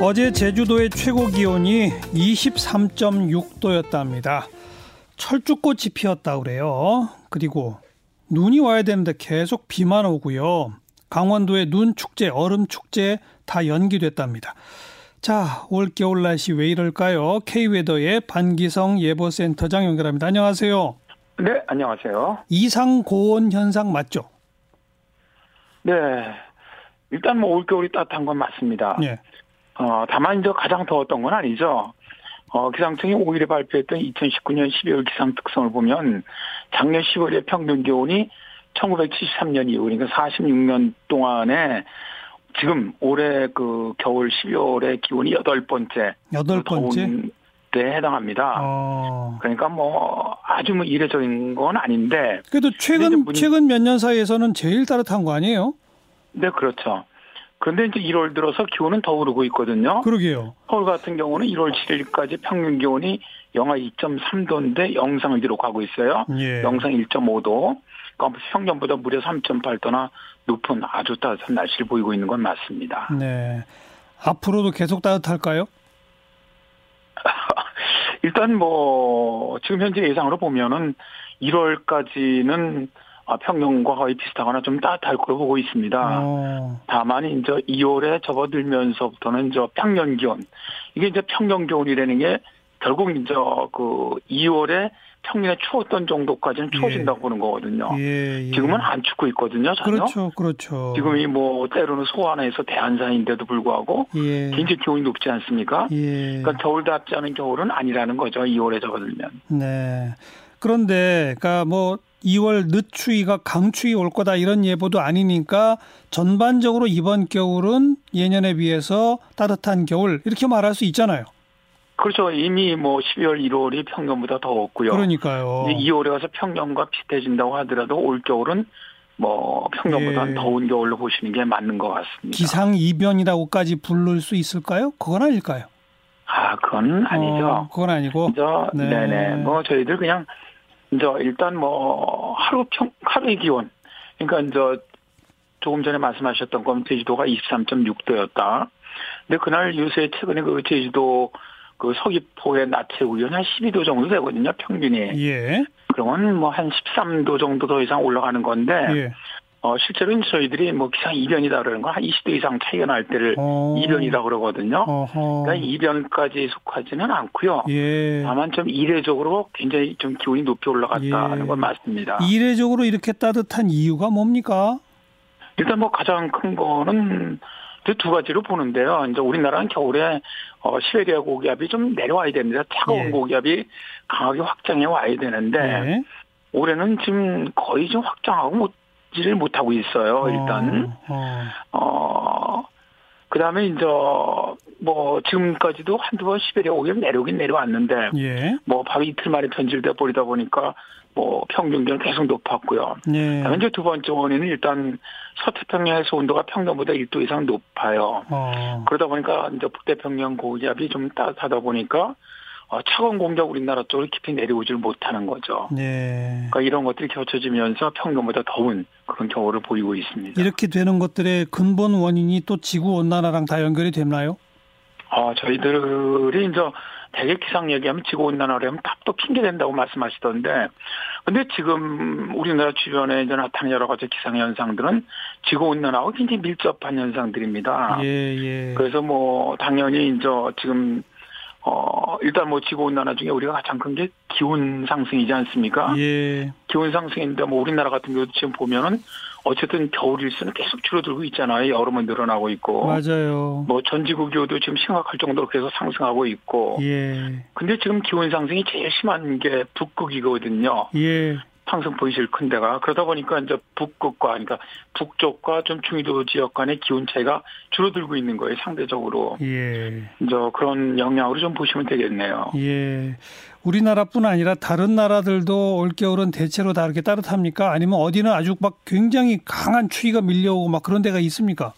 어제 제주도의 최고 기온이 23.6도였답니다. 철쭉꽃이 피었다 그래요. 그리고 눈이 와야 되는데 계속 비만 오고요. 강원도의 눈 축제, 얼음 축제 다 연기됐답니다. 자, 올 겨울 날씨 왜 이럴까요? K웨더의 반기성 예보센터장 연결합니다. 안녕하세요. 네, 안녕하세요. 이상 고온 현상 맞죠? 네. 일단 뭐 올겨울이 따뜻한 건 맞습니다. 네. 어, 다만 이제 가장 더웠던 건 아니죠. 어, 기상청이 5일에 발표했던 2019년 12월 기상 특성을 보면 작년 10월에 평균 기온이 1973년 이후 그러니까 46년 동안에 지금 올해 그 겨울 12월에 기온이 여덟 번째 여덟 번째 때 해당합니다. 어. 그러니까 뭐 아주 뭐 이례적인 건 아닌데 그래도 최근 문- 최근 몇 년 사이에서는 제일 따뜻한 거 아니에요? 네 그렇죠. 그런데 이제 1월 들어서 기온은 더 오르고 있거든요. 그러게요. 서울 같은 경우는 1월 7일까지 평균 기온이 영하 2.3도인데 영상을 기록하고 있어요. 예. 영상 1.5도. 그러니까 평년보다 무려 3.8도나 높은 아주 따뜻한 날씨를 보이고 있는 건 맞습니다. 네. 앞으로도 계속 따뜻할까요? 일단 뭐 지금 현재 예상으로 보면은 1월까지는 아, 평년과 거의 비슷하거나 좀 따뜻할 거로 보고 있습니다. 어. 다만 이제 2월에 접어들면서부터는 저 평년 기온 이게 이제 평년 기온이라는 게 결국 이제 그 2월에 평년에 추웠던 정도까지는 추워진다고 보는 거거든요. 예, 예. 지금은 안 춥고 있거든요. 전혀. 그렇죠, 그렇죠. 지금이 뭐 때로는 소환해서 대한산인데도 불구하고 예, 굉장히 기온이 높지 않습니까? 예, 그러니까 겨울답지 않은 겨울은 아니라는 거죠. 2월에 접어들면. 네. 그런데, 그러니까 뭐 2월 늦추위가 강추위 올 거다 이런 예보도 아니니까 전반적으로 이번 겨울은 예년에 비해서 따뜻한 겨울 이렇게 말할 수 있잖아요. 그렇죠. 이미 뭐 12월, 1월이 평년보다 더웠고요. 그러니까요. 이제 2월에 가서 평년과 비슷해진다고 하더라도 올 겨울은 뭐 평년보다 예. 더운 겨울로 보시는 게 맞는 것 같습니다. 기상 이변이라고까지 부를 수 있을까요? 그건 아닐까요? 아, 그건 아니죠. 어, 그건 아니고. 저, 네. 네. 네 뭐 저희들 그냥 이제 일단 뭐 하루 평 하루의 기온 그러니까 이제 조금 전에 말씀하셨던 건 제주도가 23.6도였다. 근데 그날 요새 최근에 그 제주도 그 서귀포의 낮 최고 기온이 한 12도 정도 되거든요, 평균이. 예, 그러면 뭐 한 13도 정도 더 이상 올라가는 건데 예. 어, 실제로는 저희들이 뭐 기상 이변이다 그러는 건한 20도 이상 차이가 날 때를 어. 이변이다 그러거든요. 어허. 그러니까 이변까지 속하지는 않고요. 예. 다만 좀 이례적으로 굉장히 좀 기온이 높이 올라갔다는 예. 건 맞습니다. 이례적으로 이렇게 따뜻한 이유가 뭡니까? 일단 뭐 가장 큰 거는 그두 가지로 보는데요. 이제 우리나라는 겨울에 어, 시베리아 고기압이 좀 내려와야 됩니다. 차가운 예. 고기압이 강하게 확장해 와야 되는데 예. 올해는 지금 거의 좀 확장하고 못 지를 못하고 있어요. 일단 어, 어. 어, 그 다음에 이제, 뭐, 지금까지도 한두 번 시베리아 오기를 내려오긴 내려왔는데, 예. 뭐, 바로 이틀 만에 변질돼 버리다 보니까, 뭐, 평균 기온 계속 높았고요. 예. 그다음에 이제 두 번째 원인은 일단 서태평양 해수 온도가 평년보다 1도 이상 높아요. 어. 그러다 보니까 이제 북태평양 고기압이 좀 따뜻하다 보니까, 어, 차가운 공기가 우리나라 쪽으로 깊이 내려오질 못하는 거죠. 네. 그러니까 이런 것들이 겹쳐지면서 평년보다 더운 그런 겨울을 보이고 있습니다. 이렇게 되는 것들의 근본 원인이 또 지구 온난화랑 다 연결이 됐나요? 아, 저희들이 이제 대개 기상 얘기하면 지구 온난화를 하면 답도 핑계 된다고 말씀하시던데, 근데 지금 우리나라 주변에 이제 나타나는 여러 가지 기상 현상들은 지구 온난화하고 굉장히 밀접한 현상들입니다. 예, 예. 그래서 뭐 당연히 이제 지금 어 일단 뭐 지구온난화 중에 우리가 가장 큰 게 기온 상승이지 않습니까? 예. 기온 상승인데 뭐 우리나라 같은 경우도 지금 보면은 어쨌든 겨울 일수는 계속 줄어들고 있잖아요. 여름은 늘어나고 있고. 맞아요. 뭐 전 지구 기후도 지금 심각할 정도로 계속 상승하고 있고. 예. 근데 지금 기온 상승이 제일 심한 게 북극이거든요. 예. 항상 보이실 큰 데가 그러다 보니까 이제 북극과 그러니까 북쪽과 좀 중위도 지역 간의 기온 차이가 줄어들고 있는 거예요. 상대적으로 예. 이제 그런 영향으로 좀 보시면 되겠네요. 예. 우리나라뿐 아니라 다른 나라들도 올겨울은 대체로 다 이렇게 따뜻합니까? 아니면 어디는 아주 막 굉장히 강한 추위가 밀려오고 막 그런 데가 있습니까?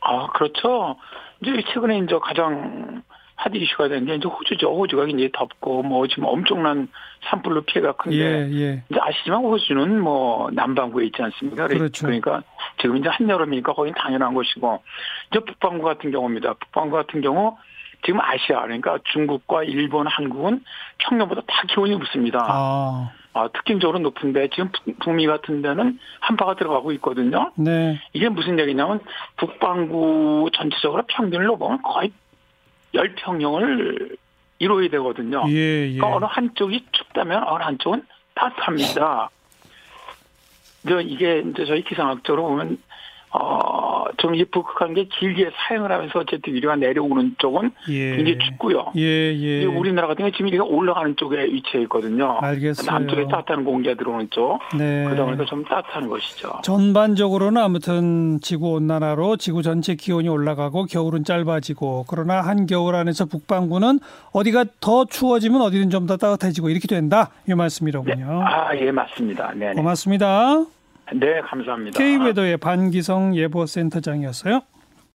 아 그렇죠. 이제 최근에 이제 가장 한 카드 이슈가 된 게 이제 호주죠. 호주가 굉장히 덥고 뭐 지금 엄청난 산불로 피해가 큰데 예, 예. 이제 아시지만 호주는 뭐 남반구에 있지 않습니까? 그렇죠. 그러니까 지금 이제 한여름이니까 거긴 당연한 것이고 이제 북반구 같은 경우입니다. 북반구 같은 경우 지금 아시아 그러니까 중국과 일본, 한국은 평년보다 다 기온이 높습니다. 아, 아, 특징적으로 높은데 지금 북- 북미 같은 데는 한파가 들어가고 있거든요. 네. 이게 무슨 얘기냐면 북반구 전체적으로 평균을 보면 거의 열평형을 이루어야 되거든요. 예, 예. 그러니까 어느 한쪽이 춥다면 어느 한쪽은 따뜻합니다. 이제 이게 이제 저희 기상학적으로 보면 어 좀이 북한 게 길게 사용을 하면서 어쨌든 위로가 내려오는 쪽은 예. 굉장히 춥고요. 예, 예. 우리나라 같은 경우 지금 이게 올라가는 쪽에 위치해 있거든요. 알겠어요. 남쪽에 따뜻한 공기가 들어오는 쪽. 네. 그러다 보니까 좀 따뜻한 것이죠. 전반적으로는 아무튼 지구 온난화로 지구 전체 기온이 올라가고 겨울은 짧아지고 그러나 한 겨울 안에서 북반구는 어디가 더 추워지면 어디는 좀 더 따뜻해지고 이렇게 된다 이 말씀이로군요. 아, 예, 맞습니다. 네. 네, 고맙습니다. 네 감사합니다. K웨더의 반기성 예보센터장이었어요.